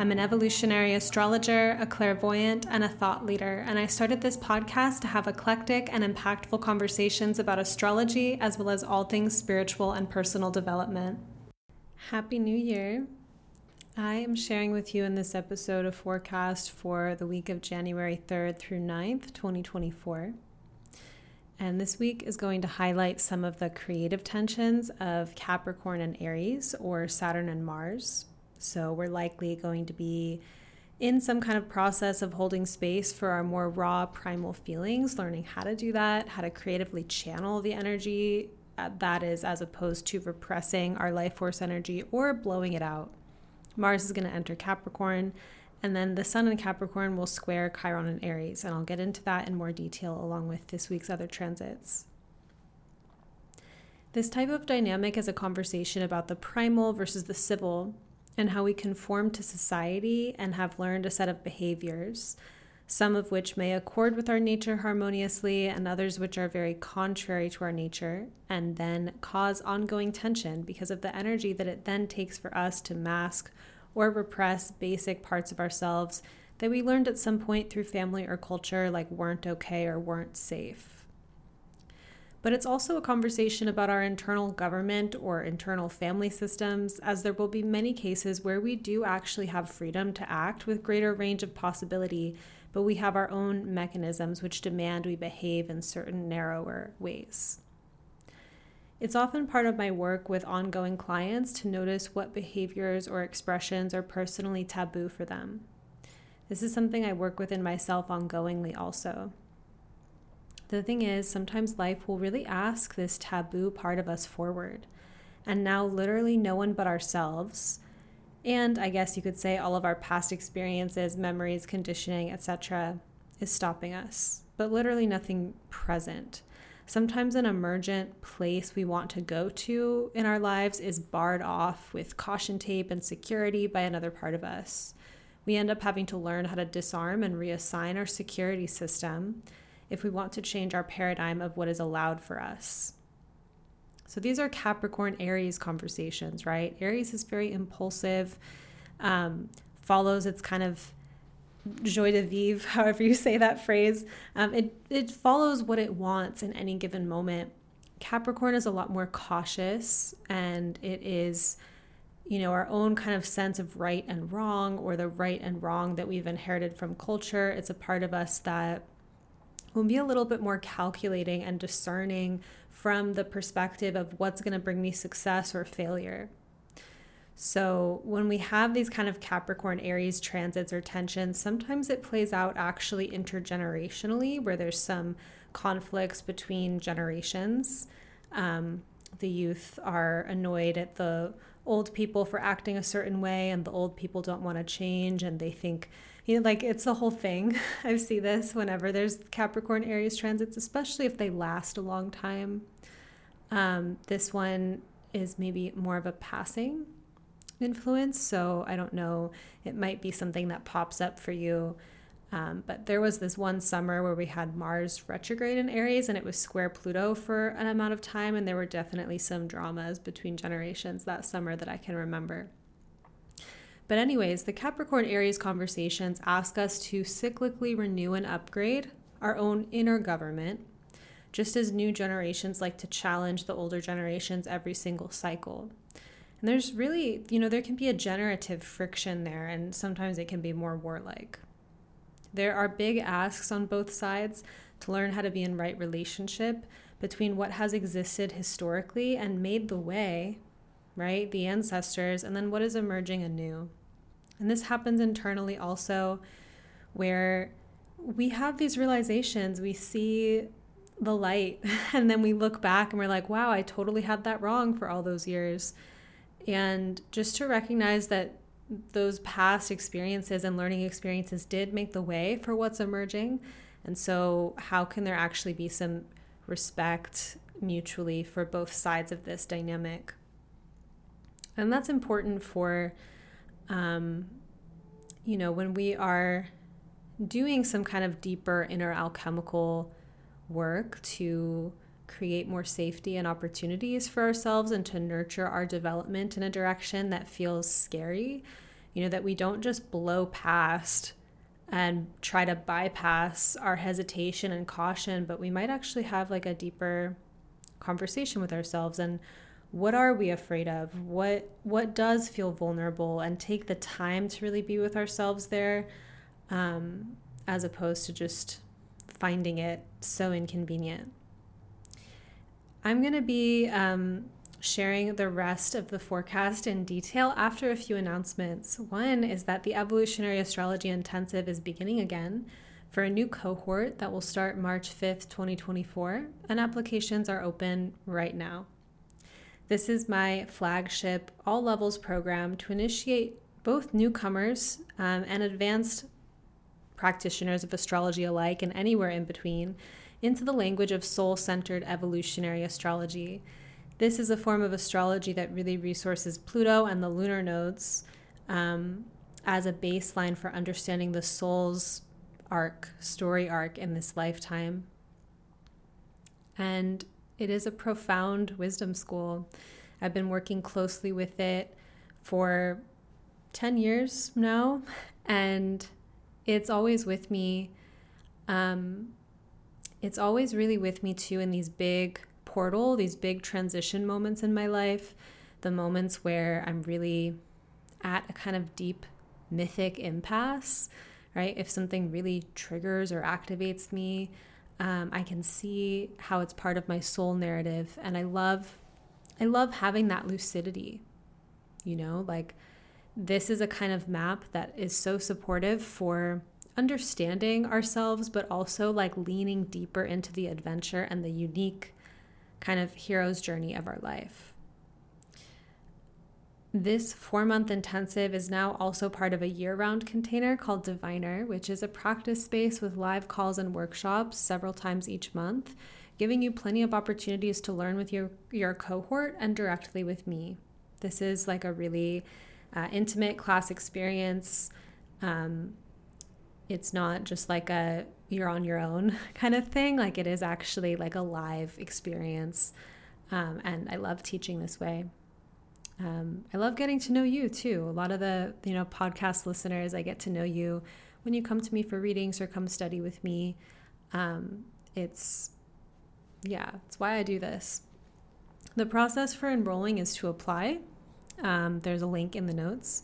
I'm an evolutionary astrologer, a clairvoyant, and a thought leader, and I started this podcast to have eclectic and impactful conversations about astrology as well as all things spiritual and personal development. Happy New Year! I am sharing with you in this episode a forecast for the week of January 3rd through 9th, 2024. And this week is going to highlight some of the creative tensions of Capricorn and Aries, or Saturn and Mars. So, we're likely going to be in some kind of process of holding space for our more raw primal feelings, learning how to do that, how to creatively channel the energy uh, that is, as opposed to repressing our life force energy or blowing it out. Mars is going to enter Capricorn and then the Sun in Capricorn will square Chiron and Aries, and I'll get into that in more detail along with this week's other transits. This type of dynamic is a conversation about the primal versus the civil and how we conform to society and have learned a set of behaviors, some of which may accord with our nature harmoniously, and others which are very contrary to our nature, and then cause ongoing tension because of the energy that it then takes for us to mask or repress basic parts of ourselves that we learned at some point through family or culture like weren't okay or weren't safe. But it's also a conversation about our internal government or internal family systems, as there will be many cases where we do actually have freedom to act with greater range of possibility, but we have our own mechanisms which demand we behave in certain narrower ways. It's often part of my work with ongoing clients to notice what behaviors or expressions are personally taboo for them. This is something I work with in myself ongoingly, also. The thing is, sometimes life will really ask this taboo part of us forward. And now, literally, no one but ourselves, and I guess you could say all of our past experiences, memories, conditioning, etc., is stopping us, but literally nothing present sometimes an emergent place we want to go to in our lives is barred off with caution tape and security by another part of us. We end up having to learn how to disarm and reassign our security system if we want to change our paradigm of what is allowed for us. So these are Capricorn Aries conversations, right? Aries is very impulsive, um, follows its kind of joie de vivre, however you say that phrase, um, it, it follows what it wants in any given moment. Capricorn is a lot more cautious and it is, you know, our own kind of sense of right and wrong or the right and wrong that we've inherited from culture. It's a part of us that will be a little bit more calculating and discerning from the perspective of what's going to bring me success or failure. So, when we have these kind of Capricorn Aries transits or tensions, sometimes it plays out actually intergenerationally, where there's some conflicts between generations. Um, the youth are annoyed at the old people for acting a certain way, and the old people don't want to change, and they think, you know, like it's the whole thing. I see this whenever there's Capricorn Aries transits, especially if they last a long time. Um, this one is maybe more of a passing influence. So I don't know, it might be something that pops up for you. Um, but there was this one summer where we had Mars retrograde in Aries and it was square Pluto for an amount of time. And there were definitely some dramas between generations that summer that I can remember. But, anyways, the Capricorn Aries conversations ask us to cyclically renew and upgrade our own inner government, just as new generations like to challenge the older generations every single cycle. And there's really, you know, there can be a generative friction there, and sometimes it can be more warlike. There are big asks on both sides to learn how to be in right relationship between what has existed historically and made the way, right? The ancestors, and then what is emerging anew. And this happens internally also, where we have these realizations, we see the light, and then we look back and we're like, wow, I totally had that wrong for all those years. And just to recognize that those past experiences and learning experiences did make the way for what's emerging. And so, how can there actually be some respect mutually for both sides of this dynamic? And that's important for, um, you know, when we are doing some kind of deeper inner alchemical work to create more safety and opportunities for ourselves and to nurture our development in a direction that feels scary. You know, that we don't just blow past and try to bypass our hesitation and caution, but we might actually have like a deeper conversation with ourselves and what are we afraid of? What what does feel vulnerable and take the time to really be with ourselves there um, as opposed to just finding it so inconvenient. I'm going to be um, sharing the rest of the forecast in detail after a few announcements. One is that the Evolutionary Astrology Intensive is beginning again for a new cohort that will start March 5th, 2024, and applications are open right now. This is my flagship all levels program to initiate both newcomers um, and advanced practitioners of astrology alike and anywhere in between into the language of soul centered evolutionary astrology. This is a form of astrology that really resources Pluto and the lunar nodes um, as a baseline for understanding the soul's arc, story arc in this lifetime. And it is a profound wisdom school. I've been working closely with it for 10 years now, and it's always with me. Um, it's always really with me too in these big portal, these big transition moments in my life, the moments where I'm really at a kind of deep mythic impasse, right? If something really triggers or activates me, um, I can see how it's part of my soul narrative, and I love, I love having that lucidity. You know, like this is a kind of map that is so supportive for understanding ourselves, but also like leaning deeper into the adventure and the unique kind of hero's journey of our life. This four month intensive is now also part of a year round container called Diviner, which is a practice space with live calls and workshops several times each month, giving you plenty of opportunities to learn with your, your cohort and directly with me. This is like a really uh, intimate class experience. Um, it's not just like a you're on your own kind of thing. Like it is actually like a live experience. Um, and I love teaching this way. Um, I love getting to know you too. A lot of the you know podcast listeners, I get to know you when you come to me for readings or come study with me. Um, it's yeah, it's why I do this. The process for enrolling is to apply. Um, there's a link in the notes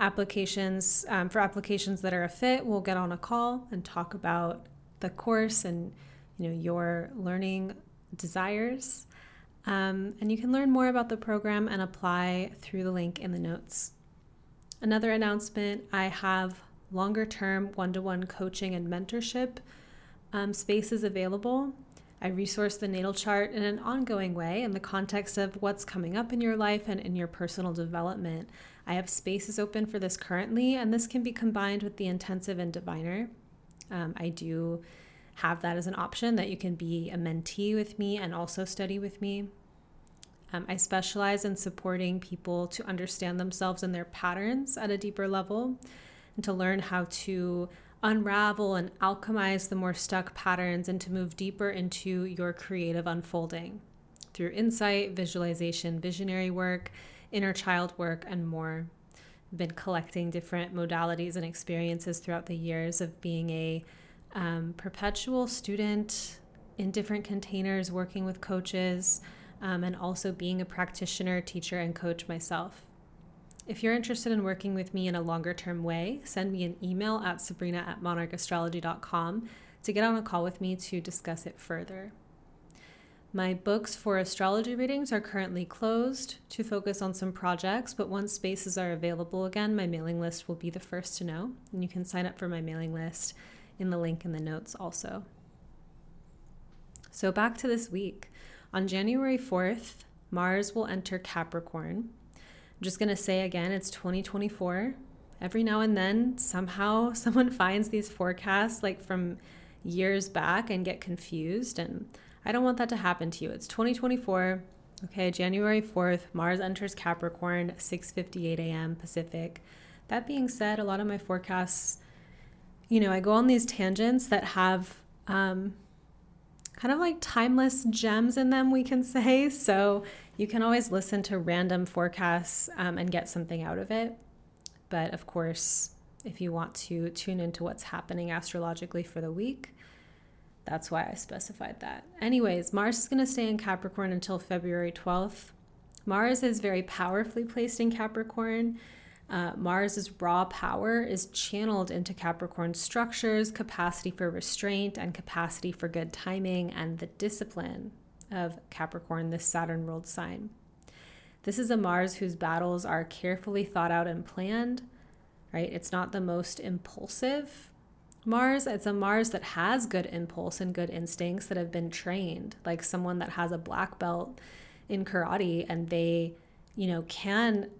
applications um, for applications that are a fit we'll get on a call and talk about the course and you know your learning desires um, and you can learn more about the program and apply through the link in the notes another announcement i have longer term one-to-one coaching and mentorship um, spaces available I resource the natal chart in an ongoing way in the context of what's coming up in your life and in your personal development. I have spaces open for this currently, and this can be combined with the intensive and diviner. Um, I do have that as an option that you can be a mentee with me and also study with me. Um, I specialize in supporting people to understand themselves and their patterns at a deeper level and to learn how to unravel and alchemize the more stuck patterns and to move deeper into your creative unfolding through insight, visualization, visionary work, inner child work, and more. I've been collecting different modalities and experiences throughout the years of being a um, perpetual student in different containers, working with coaches, um, and also being a practitioner, teacher, and coach myself. If you're interested in working with me in a longer term way, send me an email at sabrina at monarchastrology.com to get on a call with me to discuss it further. My books for astrology readings are currently closed to focus on some projects, but once spaces are available again, my mailing list will be the first to know. And you can sign up for my mailing list in the link in the notes also. So, back to this week. On January 4th, Mars will enter Capricorn, I'm just going to say again, it's 2024. every now and then, somehow, someone finds these forecasts like from years back and get confused. And I don't want that to happen to you. It's 2024. Okay, January 4th, Mars enters Capricorn, 6:58 a.m. Pacific. That being said, a lot of my forecasts, you know, I go on these tangents that have um, kind of like timeless gems in them, we can say. So you can always listen to random forecasts um, and get something out of it. But of course, if you want to tune into what's happening astrologically for the week, that's why I specified that. Anyways, Mars is going to stay in Capricorn until February 12th. Mars is very powerfully placed in Capricorn. Uh, Mars's raw power is channeled into Capricorn structures, capacity for restraint, and capacity for good timing and the discipline of Capricorn, this Saturn ruled sign. This is a Mars whose battles are carefully thought out and planned, right? It's not the most impulsive Mars. It's a Mars that has good impulse and good instincts that have been trained, like someone that has a black belt in karate and they, you know, can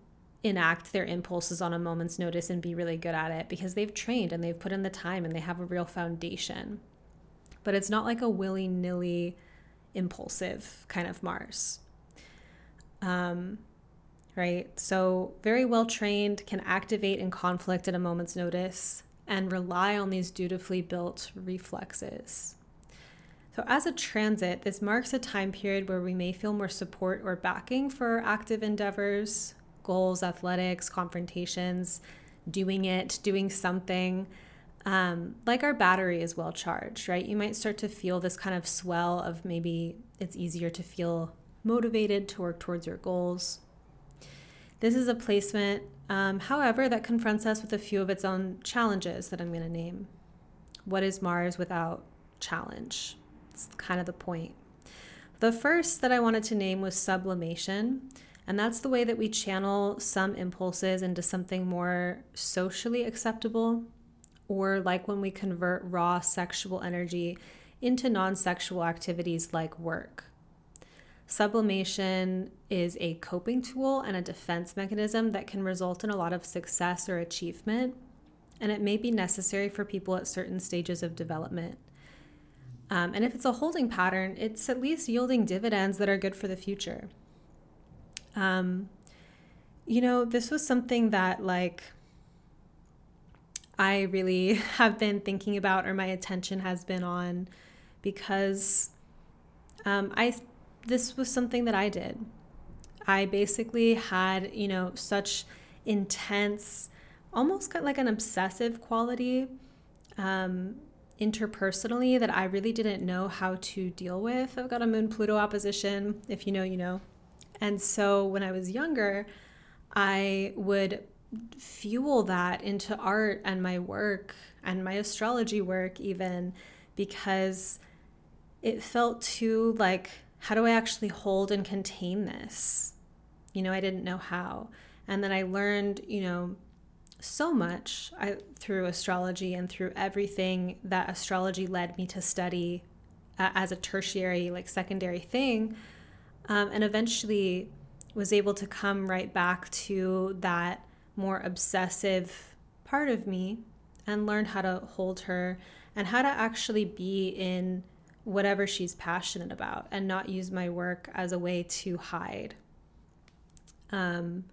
enact their impulses on a moment's notice and be really good at it because they've trained and they've put in the time and they have a real foundation. But it's not like a willy nilly impulsive kind of Mars. Um, right? So, very well trained, can activate in conflict at a moment's notice, and rely on these dutifully built reflexes. So, as a transit, this marks a time period where we may feel more support or backing for active endeavors, goals, athletics, confrontations, doing it, doing something. Um, like our battery is well charged, right? You might start to feel this kind of swell of maybe it's easier to feel motivated to work towards your goals. This is a placement, um, however, that confronts us with a few of its own challenges that I'm going to name. What is Mars without challenge? It's kind of the point. The first that I wanted to name was sublimation, and that's the way that we channel some impulses into something more socially acceptable, or like when we convert raw sexual energy into non sexual activities like work. Sublimation is a coping tool and a defense mechanism that can result in a lot of success or achievement, and it may be necessary for people at certain stages of development. Um, and if it's a holding pattern, it's at least yielding dividends that are good for the future. Um, you know, this was something that, like, I really have been thinking about, or my attention has been on, because um, I this was something that I did. I basically had, you know, such intense, almost got like an obsessive quality um, interpersonally that I really didn't know how to deal with. I've got a moon Pluto opposition. If you know, you know. And so when I was younger, I would fuel that into art and my work and my astrology work, even because it felt too like how do I actually hold and contain this? You know, I didn't know how. And then I learned, you know, so much I, through astrology and through everything that astrology led me to study uh, as a tertiary, like secondary thing. Um, and eventually was able to come right back to that more obsessive part of me and learn how to hold her and how to actually be in whatever she's passionate about and not use my work as a way to hide. Um,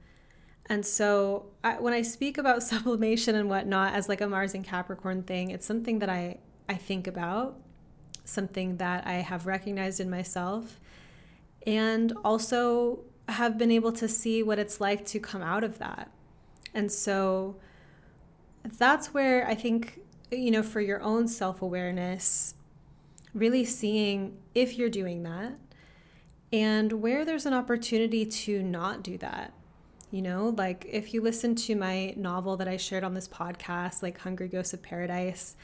and so I, when I speak about sublimation and whatnot as like a Mars and Capricorn thing, it's something that I, I think about, something that I have recognized in myself, and also have been able to see what it's like to come out of that. And so that's where I think, you know, for your own self awareness, really seeing if you're doing that and where there's an opportunity to not do that. You know, like if you listen to my novel that I shared on this podcast, like Hungry Ghosts of Paradise,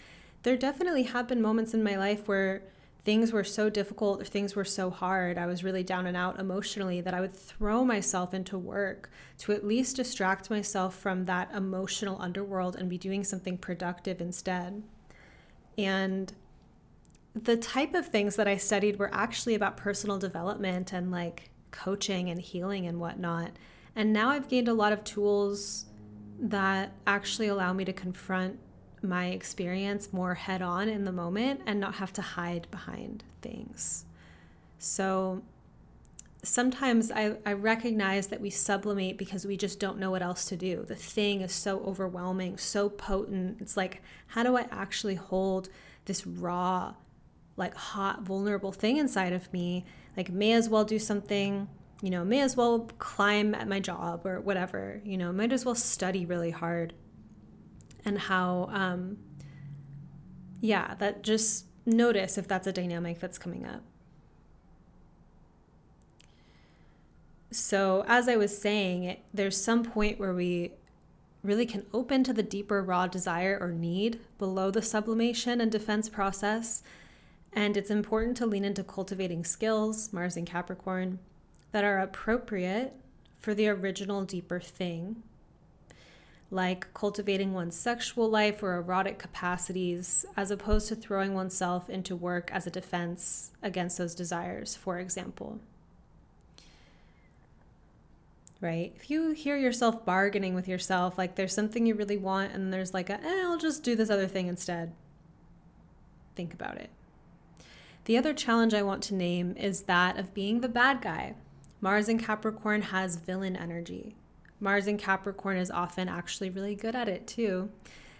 there definitely have been moments in my life where things were so difficult or things were so hard. I was really down and out emotionally that I would throw myself into work to at least distract myself from that emotional underworld and be doing something productive instead. And the type of things that I studied were actually about personal development and like coaching and healing and whatnot. And now I've gained a lot of tools that actually allow me to confront my experience more head on in the moment and not have to hide behind things. So sometimes I, I recognize that we sublimate because we just don't know what else to do. The thing is so overwhelming, so potent. It's like, how do I actually hold this raw, like hot, vulnerable thing inside of me? Like, may as well do something, you know, may as well climb at my job or whatever, you know, might as well study really hard. And how, um, yeah, that just notice if that's a dynamic that's coming up. So, as I was saying, there's some point where we really can open to the deeper raw desire or need below the sublimation and defense process. And it's important to lean into cultivating skills, Mars and Capricorn, that are appropriate for the original deeper thing, like cultivating one's sexual life or erotic capacities, as opposed to throwing oneself into work as a defense against those desires, for example right? If you hear yourself bargaining with yourself, like there's something you really want, and there's like, a, eh, I'll just do this other thing instead, think about it. The other challenge I want to name is that of being the bad guy. Mars in Capricorn has villain energy. Mars in Capricorn is often actually really good at it too,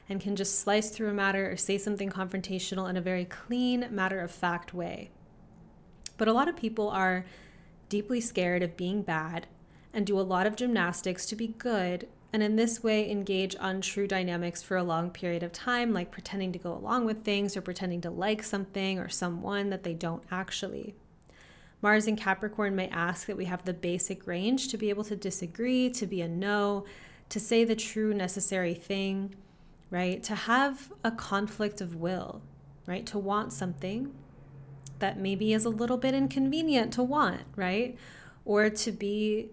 and can just slice through a matter or say something confrontational in a very clean, matter of fact way. But a lot of people are deeply scared of being bad and do a lot of gymnastics to be good, and in this way engage untrue dynamics for a long period of time, like pretending to go along with things or pretending to like something or someone that they don't actually. Mars in Capricorn may ask that we have the basic range to be able to disagree, to be a no, to say the true necessary thing, right? To have a conflict of will, right? To want something that maybe is a little bit inconvenient to want, right? Or to be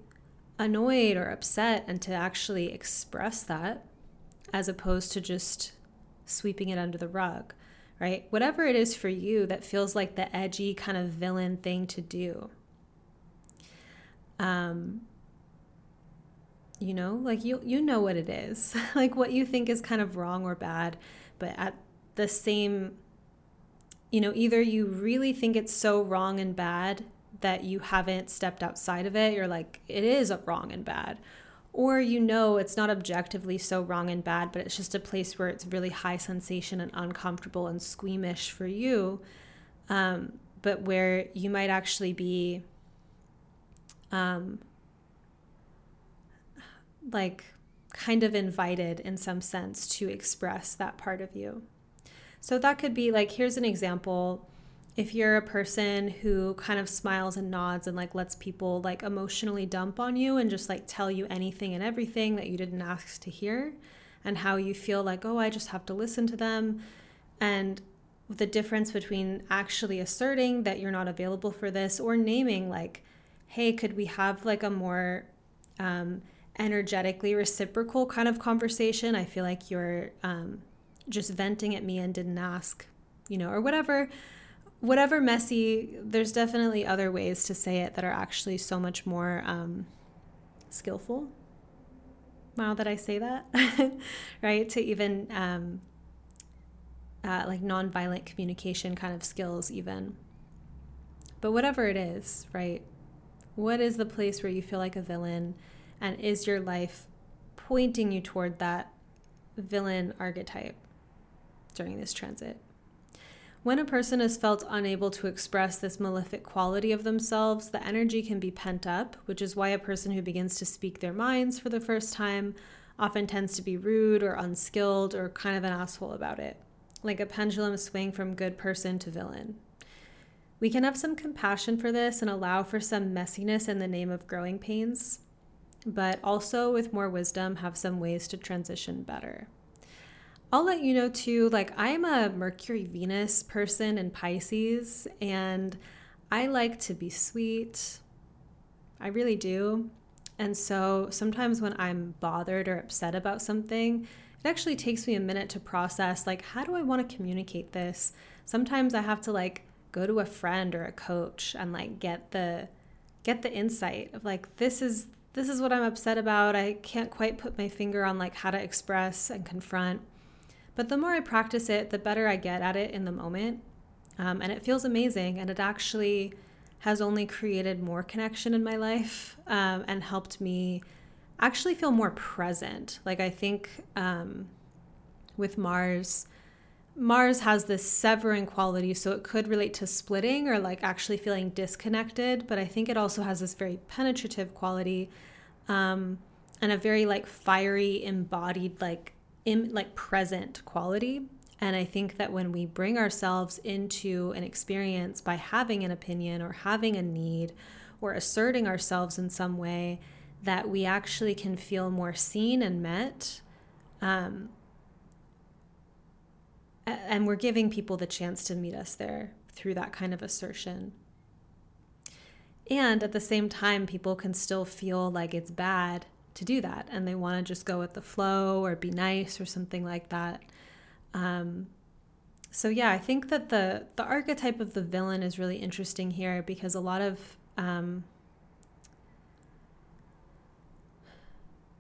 annoyed or upset and to actually express that as opposed to just sweeping it under the rug, right? Whatever it is for you that feels like the edgy kind of villain thing to do. Um, you know, like you you know what it is. like what you think is kind of wrong or bad, but at the same you know, either you really think it's so wrong and bad that you haven't stepped outside of it, you're like, it is wrong and bad. Or you know it's not objectively so wrong and bad, but it's just a place where it's really high sensation and uncomfortable and squeamish for you, um, but where you might actually be um, like kind of invited in some sense to express that part of you. So that could be like, here's an example if you're a person who kind of smiles and nods and like lets people like emotionally dump on you and just like tell you anything and everything that you didn't ask to hear and how you feel like oh I just have to listen to them and the difference between actually asserting that you're not available for this or naming like hey could we have like a more um, energetically reciprocal kind of conversation? I feel like you're um, just venting at me and didn't ask you know or whatever whatever messy, there's definitely other ways to say it that are actually so much more um, skillful. Wow, that I say that, right? To even um, uh, like nonviolent communication kind of skills, even. But whatever it is, right? What is the place where you feel like a villain? And is your life pointing you toward that villain archetype during this transit? When a person is felt unable to express this malefic quality of themselves, the energy can be pent up, which is why a person who begins to speak their minds for the first time often tends to be rude or unskilled or kind of an asshole about it, like a pendulum swing from good person to villain. We can have some compassion for this and allow for some messiness in the name of growing pains, but also with more wisdom, have some ways to transition better. I'll let you know too, like, I'm a Mercury Venus person in Pisces, and I like to be sweet. I really do. And so sometimes when I'm bothered or upset about something, it actually takes me a minute to process, like, how do I want to communicate this? Sometimes I have to, like, go to a friend or a coach and, like, get the get the insight of like this is this is what I'm upset about. I can't quite put my finger on like how to express and confront. But the more I practice it, the better I get at it in the moment. Um, and it feels amazing. And it actually has only created more connection in my life um, and helped me actually feel more present. Like, I think um, with Mars, Mars has this severing quality, so it could relate to splitting or like actually feeling disconnected. But I think it also has this very penetrative quality um, and a very like fiery, embodied, like in like present quality. And I think that when we bring ourselves into an experience by having an opinion or having a need or asserting ourselves in some way, that we actually can feel more seen and met. Um, and we're giving people the chance to meet us there through that kind of assertion. And at the same time, people can still feel like it's bad to do that and they want to just go with the flow or be nice or something like that. Um, so yeah, I think that the the archetype of the villain is really interesting here because a lot of um,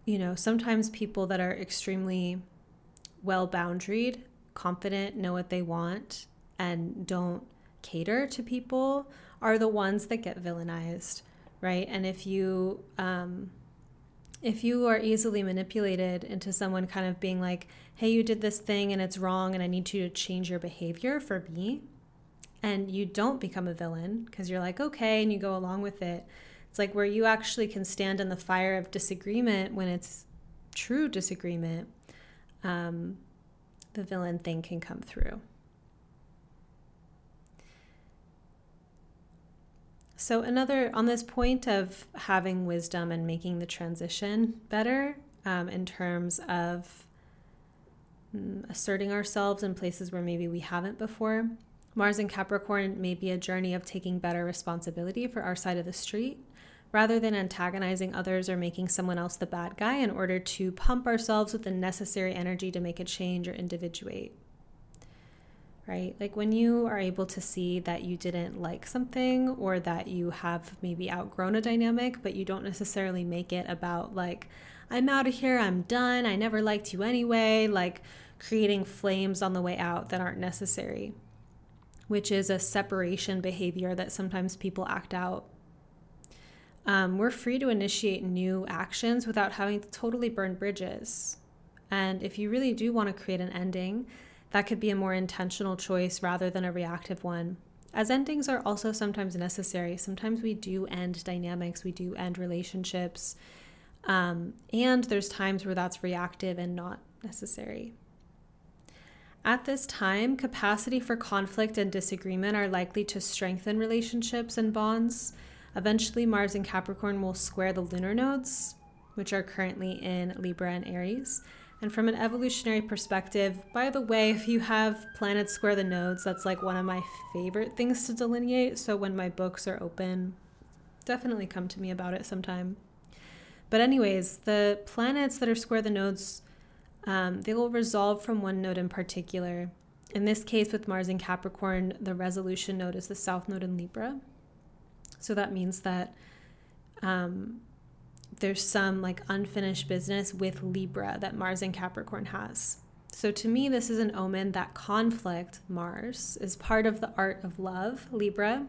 you know sometimes people that are extremely well boundaried, confident, know what they want, and don't cater to people are the ones that get villainized, right? And if you um, if you are easily manipulated into someone kind of being like, hey, you did this thing and it's wrong, and I need you to change your behavior for me, and you don't become a villain because you're like, okay, and you go along with it. It's like where you actually can stand in the fire of disagreement when it's true disagreement, um, the villain thing can come through. So, another on this point of having wisdom and making the transition better um, in terms of um, asserting ourselves in places where maybe we haven't before. Mars and Capricorn may be a journey of taking better responsibility for our side of the street rather than antagonizing others or making someone else the bad guy in order to pump ourselves with the necessary energy to make a change or individuate right? Like when you are able to see that you didn't like something or that you have maybe outgrown a dynamic, but you don't necessarily make it about, like, I'm out of here, I'm done, I never liked you anyway, like creating flames on the way out that aren't necessary, which is a separation behavior that sometimes people act out. Um, we're free to initiate new actions without having to totally burn bridges. And if you really do want to create an ending, that could be a more intentional choice rather than a reactive one. As endings are also sometimes necessary. Sometimes we do end dynamics, we do end relationships. Um, and there's times where that's reactive and not necessary. At this time, capacity for conflict and disagreement are likely to strengthen relationships and bonds. Eventually, Mars and Capricorn will square the lunar nodes, which are currently in Libra and Aries. And from an evolutionary perspective, by the way, if you have planets square the nodes, that's like one of my favorite things to delineate. So when my books are open, definitely come to me about it sometime. But, anyways, the planets that are square the nodes, um, they will resolve from one node in particular. In this case, with Mars in Capricorn, the resolution node is the south node in Libra. So that means that um, there's some like unfinished business with Libra that Mars and Capricorn has. So to me, this is an omen that conflict, Mars, is part of the art of love, Libra.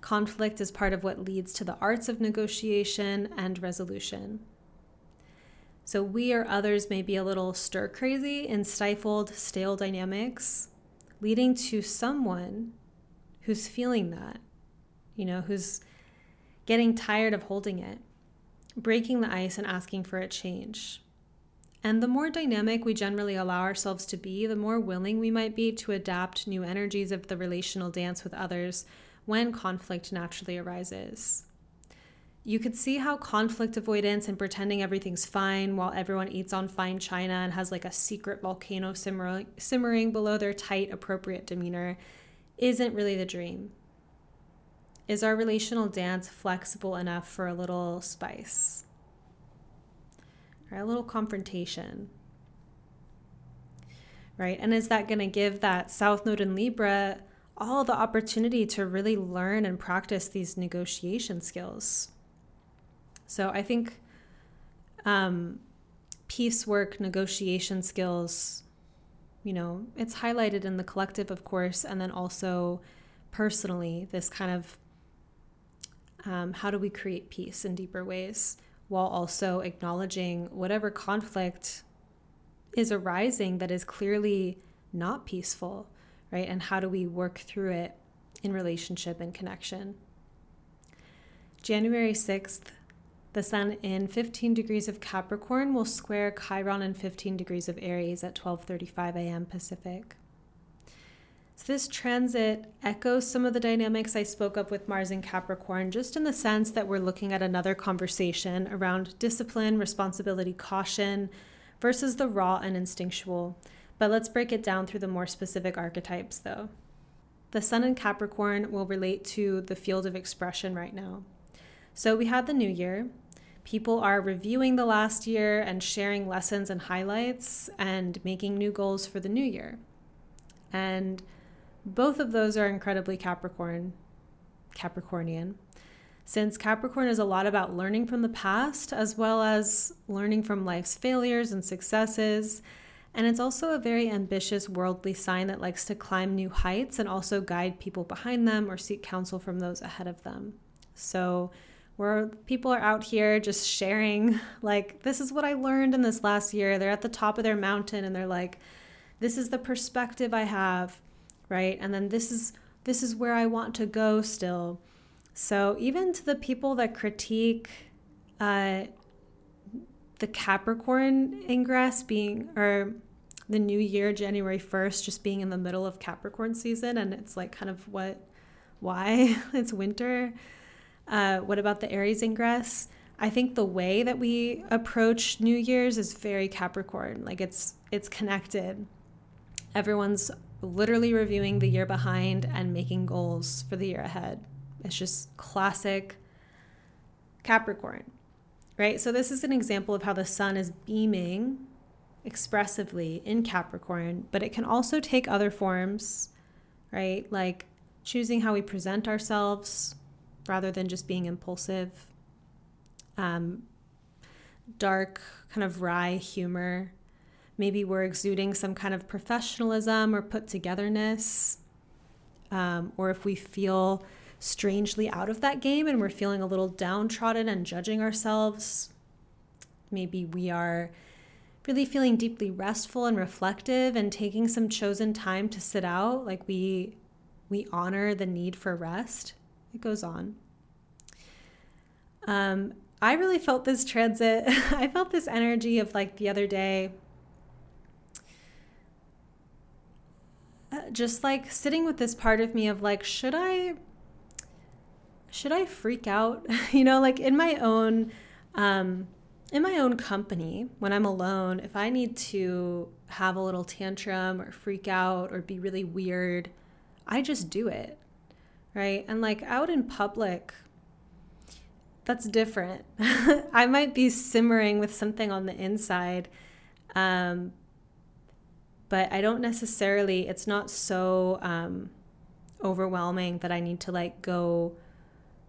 Conflict is part of what leads to the arts of negotiation and resolution. So we or others may be a little stir crazy in stifled, stale dynamics, leading to someone who's feeling that, you know, who's getting tired of holding it breaking the ice and asking for a change. And the more dynamic we generally allow ourselves to be, the more willing we might be to adapt new energies of the relational dance with others when conflict naturally arises. You could see how conflict avoidance and pretending everything's fine while everyone eats on fine china and has like a secret volcano simmering, below their tight, appropriate demeanor isn't really the dream. Is our relational dance flexible enough for a little spice? Or a little confrontation? Right? And is that going to give that South Node in Libra all the opportunity to really learn and practice these negotiation skills? So I think um, peace work, negotiation skills, you know, it's highlighted in the collective, of course, and then also personally, this kind of um, how do we create peace in deeper ways while also acknowledging whatever conflict is arising that is clearly not peaceful, right? And how do we work through it in relationship and connection? January 6th, the sun in 15 degrees of Capricorn will square Chiron in 15 degrees of Aries at 12:35 a.m. Pacific. So this transit echoes some of the dynamics I spoke of with Mars in Capricorn, just in the sense that we're looking at another conversation around discipline, responsibility, caution versus the raw and instinctual. But let's break it down through the more specific archetypes though. The sun in Capricorn will relate to the field of expression right now. So we had the new year. People are reviewing the last year and sharing lessons and highlights and making new goals for the new year. And both of those are incredibly Capricorn, Capricornian. Since Capricorn is a lot about learning from the past as well as learning from life's failures and successes. And it's also a very ambitious worldly sign that likes to climb new heights and also guide people behind them or seek counsel from those ahead of them. So, where people are out here just sharing, like, this is what I learned in this last year. They're at the top of their mountain and they're like, this is the perspective I have, right? And then this is this is where I want to go still. So even to the people that critique uh, the Capricorn ingress being or the new year, January 1st, just being in the middle of Capricorn season, and it's like kind of what, why it's winter. Uh, what about the Aries ingress? I think the way that we approach New Year's is very Capricorn. Like it's it's connected. Everyone's literally reviewing the year behind and making goals for the year ahead. It's just classic Capricorn. Right? So this is an example of how the sun is beaming expressively in Capricorn, but it can also take other forms, right? Like choosing how we present ourselves, rather than just being impulsive. Um, dark, kind of wry humor. Maybe we're exuding some kind of professionalism or put togetherness. Um, or if we feel strangely out of that game and we're feeling a little downtrodden and judging ourselves, maybe we are really feeling deeply restful and reflective and taking some chosen time to sit out like we we honor the need for rest it goes on. Um, I really felt this transit. I felt this energy of like the other day. Just like sitting with this part of me of like, should I should I freak out? you know, like in my own um in my own company, when I'm alone, if I need to have a little tantrum or freak out or be really weird, I just do it right? And like out in public, that's different. I might be simmering with something on the inside, um, but I don't necessarily, it's not so um, overwhelming that I need to like go,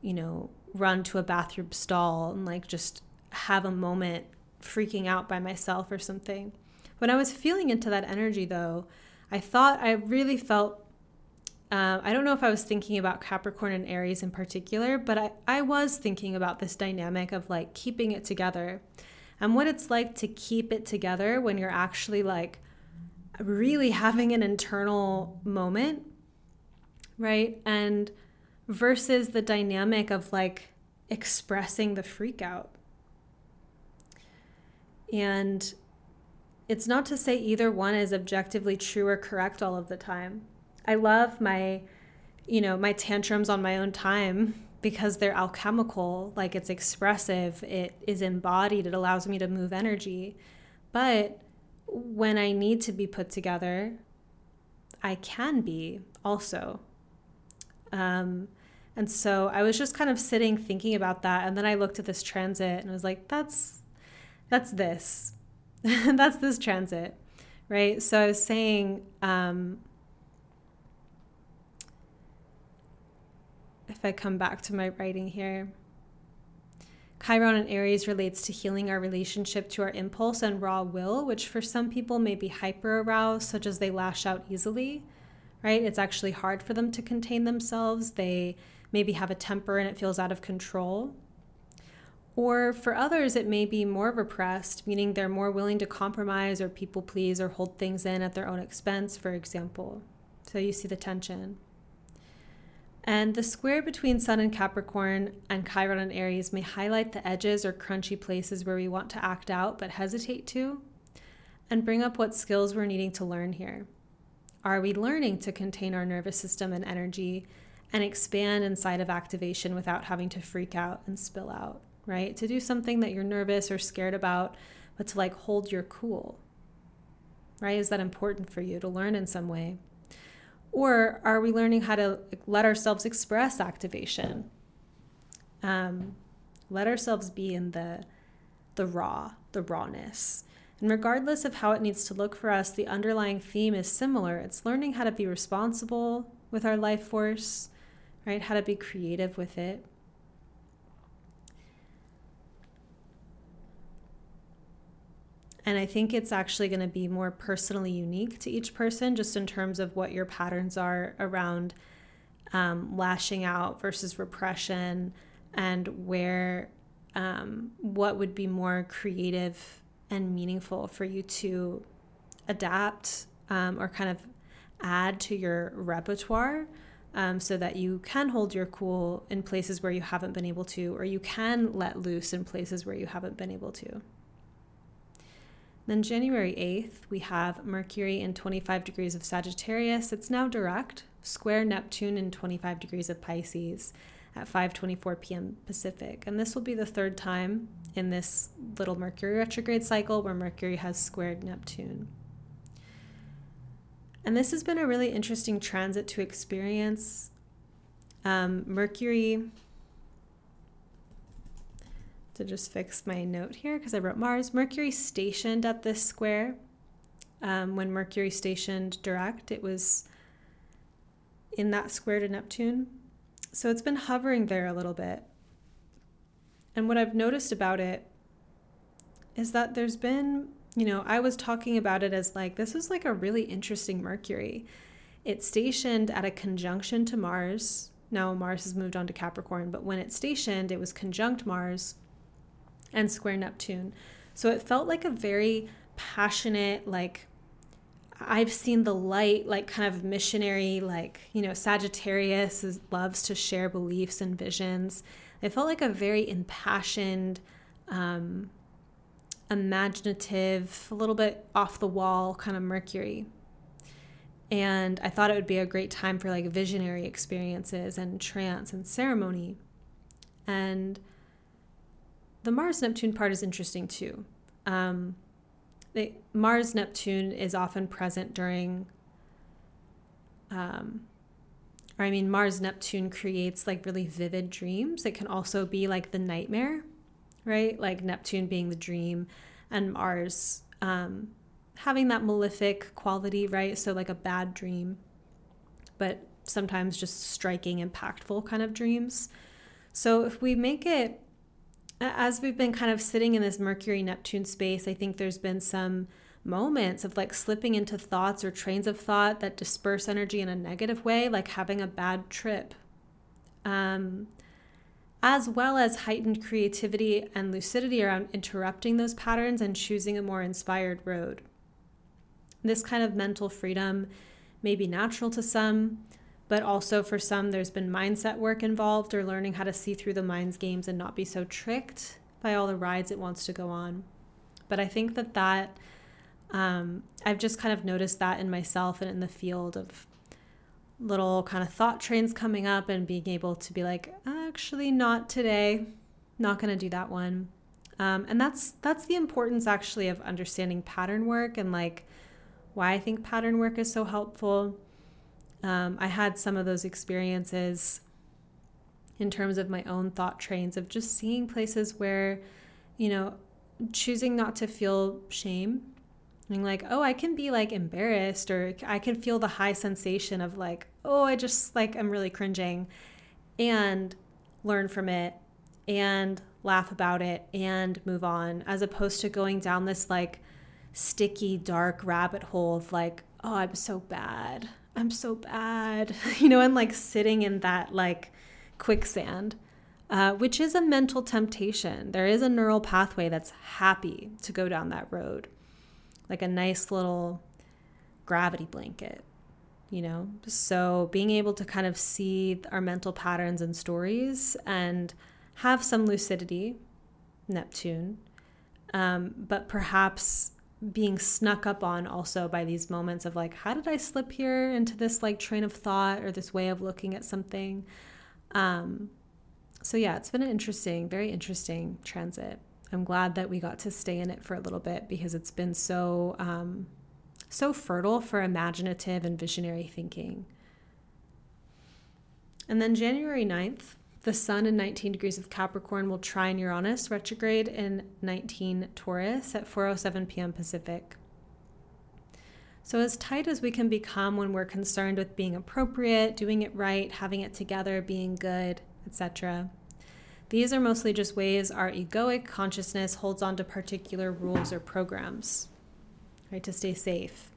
you know, run to a bathroom stall and like just have a moment freaking out by myself or something. When I was feeling into that energy though, I thought I really felt um, I don't know if I was thinking about Capricorn and Aries in particular, but I, I was thinking about this dynamic of like keeping it together and what it's like to keep it together when you're actually like really having an internal moment, right? And versus the dynamic of like expressing the freak out. And it's not to say either one is objectively true or correct all of the time. I love my, you know, my tantrums on my own time because they're alchemical, like it's expressive, it is embodied, it allows me to move energy. But when I need to be put together, I can be also. Um, and so I was just kind of sitting thinking about that. And then I looked at this transit and I was like, that's, that's this. that's this transit. Right. So I was saying, um, if I come back to my writing here. Chiron in Aries relates to healing our relationship to our impulse and raw will, which for some people may be hyper aroused, such as they lash out easily, right? It's actually hard for them to contain themselves. They maybe have a temper and it feels out of control. Or for others, it may be more repressed, meaning they're more willing to compromise or people please or hold things in at their own expense, for example. So you see the tension. And the square between Sun and Capricorn and Chiron and Aries may highlight the edges or crunchy places where we want to act out but hesitate to, and bring up what skills we're needing to learn here. Are we learning to contain our nervous system and energy and expand inside of activation without having to freak out and spill out, right? To do something that you're nervous or scared about, but to like hold your cool, right? Is that important for you to learn in some way? Or are we learning how to let ourselves express activation? Um, let ourselves be in the the raw, the rawness. And regardless of how it needs to look for us, the underlying theme is similar. It's learning how to be responsible with our life force, right? How to be creative with it. And I think it's actually going to be more personally unique to each person, just in terms of what your patterns are around um, lashing out versus repression and where um, what would be more creative and meaningful for you to adapt um, or kind of add to your repertoire um, so that you can hold your cool in places where you haven't been able to, or you can let loose in places where you haven't been able to. Then January 8th, we have Mercury in 25 degrees of Sagittarius. It's now direct, square Neptune in 25 degrees of Pisces at 5:24 p.m. Pacific. And this will be the third time in this little Mercury retrograde cycle where Mercury has squared Neptune. And this has been a really interesting transit to experience. Um, Mercury to just fix my note here because I wrote Mars. Mercury stationed at this square. Um, when Mercury stationed direct, it was in that square to Neptune. So it's been hovering there a little bit. And what I've noticed about it is that there's been, you know, I was talking about it as like, this is like a really interesting Mercury. It's stationed at a conjunction to Mars. Now Mars has moved on to Capricorn, but when it stationed, it was conjunct Mars and square Neptune. So it felt like a very passionate, like, I've seen the light, like kind of missionary, like, you know, Sagittarius is, loves to share beliefs and visions. It felt like a very impassioned, um, imaginative, a little bit off the wall kind of Mercury. And I thought it would be a great time for like visionary experiences and trance and ceremony. And the Mars Neptune part is interesting too. Um, Mars Neptune is often present during, um, or I mean, Mars Neptune creates like really vivid dreams. It can also be like the nightmare, right? Like Neptune being the dream and Mars um, having that malefic quality, right? So, like a bad dream, but sometimes just striking, impactful kind of dreams. So, if we make it as we've been kind of sitting in this Mercury Neptune space, I think there's been some moments of like slipping into thoughts or trains of thought that disperse energy in a negative way, like having a bad trip. Um, as well as heightened creativity and lucidity around interrupting those patterns and choosing a more inspired road. This kind of mental freedom may be natural to some, but also for some, there's been mindset work involved or learning how to see through the mind's games and not be so tricked by all the rides it wants to go on. But I think that that, um, I've just kind of noticed that in myself and in the field of little kind of thought trains coming up and being able to be like, actually, not today, not going to do that one. Um, and that's that's the importance actually of understanding pattern work and like why I think pattern work is so helpful um, I had some of those experiences in terms of my own thought trains of just seeing places where, you know, choosing not to feel shame. Being like, oh, I can be like embarrassed, or I can feel the high sensation of like, oh, I just like, I'm really cringing, and learn from it and laugh about it, and move on, as opposed to going down this like sticky, dark rabbit hole of like, oh, I'm so bad. I'm so bad, you know, and like sitting in that like quicksand, uh, which is a mental temptation. There is a neural pathway that's happy to go down that road, like a nice little gravity blanket, you know? So being able to kind of see our mental patterns and stories and have some lucidity, Neptune, um, but perhaps being snuck up on also by these moments of like how did i slip here into this like train of thought or this way of looking at something? Um so yeah it's been an interesting very interesting transit. I'm glad that we got to stay in it for a little bit because it's been so um so fertile for imaginative and visionary thinking. And then january 9th the Sun in 19 degrees of Capricorn will trine Uranus retrograde in 19 Taurus at 4:07 p.m. Pacific. So as tight as we can become when we're concerned with being appropriate, doing it right, having it together, being good, etc. These are mostly just ways our egoic consciousness holds on to particular rules or programs, right, to stay safe.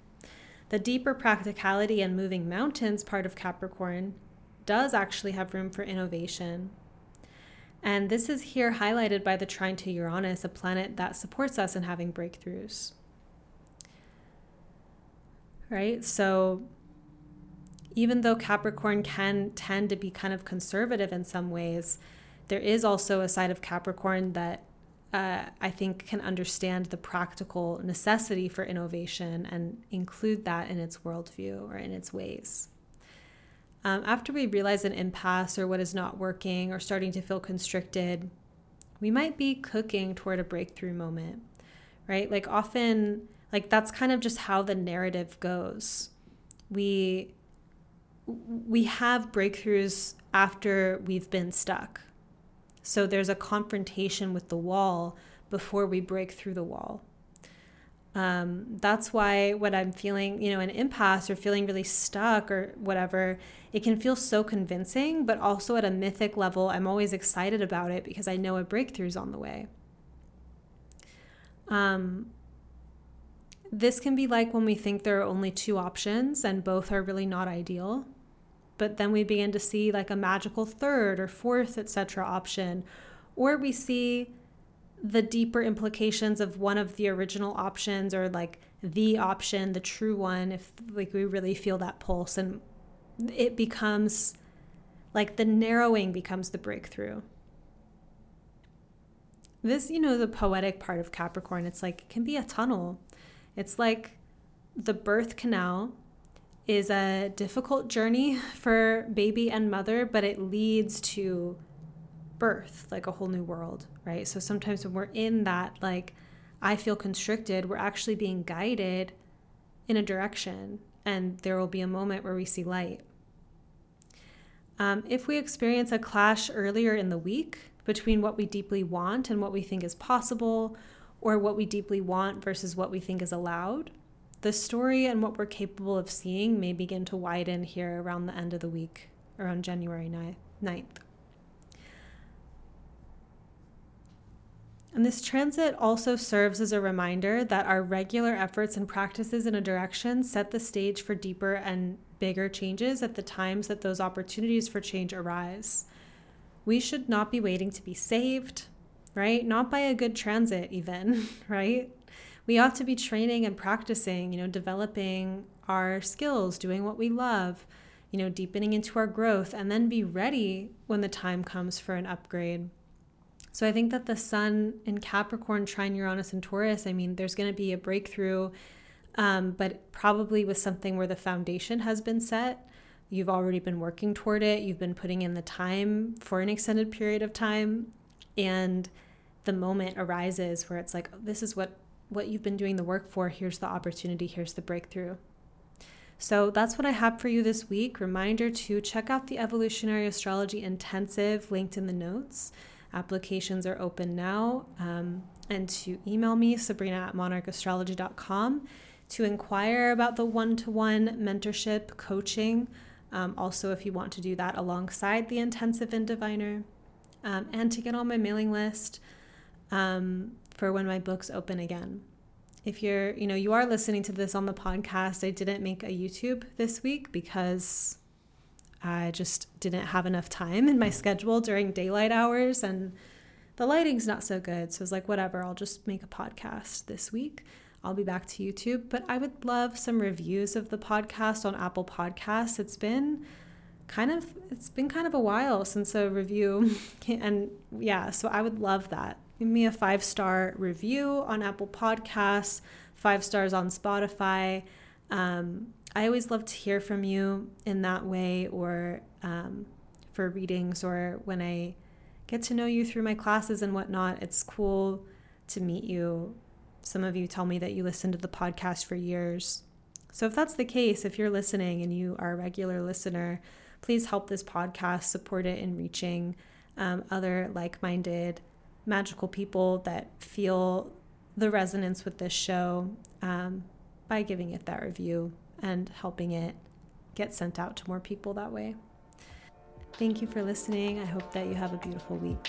The deeper practicality and moving mountains part of Capricorn does actually have room for innovation. And this is here highlighted by the trine to Uranus, a planet that supports us in having breakthroughs. Right? So, even though Capricorn can tend to be kind of conservative in some ways, there is also a side of Capricorn that uh, I think can understand the practical necessity for innovation and include that in its worldview or in its ways. Um, after we realize an impasse or what is not working or starting to feel constricted, we might be cooking toward a breakthrough moment, right? Like often, like that's kind of just how the narrative goes. We we have breakthroughs after we've been stuck. So there's a confrontation with the wall before we break through the wall. Um, that's why when I'm feeling, you know, an impasse or feeling really stuck or whatever, it can feel so convincing, but also at a mythic level, I'm always excited about it because I know a breakthrough's on the way. Um, this can be like when we think there are only two options and both are really not ideal. But then we begin to see like a magical third or fourth, etc. option, or we see the deeper implications of one of the original options or like the option, the true one, if like we really feel that pulse and it becomes like the narrowing becomes the breakthrough. This, you know, the poetic part of Capricorn, it's like it can be a tunnel. It's like the birth canal is a difficult journey for baby and mother, but it leads to birth, like a whole new world, right? So sometimes when we're in that, like, I feel constricted, we're actually being guided in a direction, and there will be a moment where we see light. Um, if we experience a clash earlier in the week between what we deeply want and what we think is possible, or what we deeply want versus what we think is allowed, the story and what we're capable of seeing may begin to widen here around the end of the week, around January 9th. And this transit also serves as a reminder that our regular efforts and practices in a direction set the stage for deeper and bigger changes at the times that those opportunities for change arise. We should not be waiting to be saved, right? Not by a good transit, even, right? We ought to be training and practicing, you know, developing our skills, doing what we love, you know, deepening into our growth, and then be ready when the time comes for an upgrade. So I think that the sun in Capricorn, trine Uranus and Taurus, I mean, there's going to be a breakthrough, um, but probably with something where the foundation has been set. You've already been working toward it. You've been putting in the time for an extended period of time. And the moment arises where it's like, oh, this is what, what you've been doing the work for. Here's the opportunity. Here's the breakthrough. So that's what I have for you this week. Reminder to check out the Evolutionary Astrology Intensive linked in the notes. Applications are open now. Um, and to email me, Sabrina at monarchastrology.com, to inquire about the one to one mentorship coaching. Um, also, if you want to do that alongside the intensive in Diviner. um, and to get on my mailing list um, for when my books open again. If you're, you know, you are listening to this on the podcast, I didn't make a YouTube this week because I just didn't have enough time in my schedule during daylight hours and the lighting's not so good. So I was like, whatever, I'll just make a podcast this week. I'll be back to YouTube, but I would love some reviews of the podcast on Apple Podcasts. It's been kind of it's been kind of a while since a review and yeah, so I would love that. Give me a 5-star review on Apple Podcasts, 5 stars on Spotify. Um, I always love to hear from you in that way or um, for readings or when I get to know you through my classes and whatnot. It's cool to meet you some of you tell me that you listen to the podcast for years. So, if that's the case, if you're listening and you are a regular listener, please help this podcast support it in reaching um, other like minded, magical people that feel the resonance with this show um, by giving it that review and helping it get sent out to more people that way. Thank you for listening. I hope that you have a beautiful week.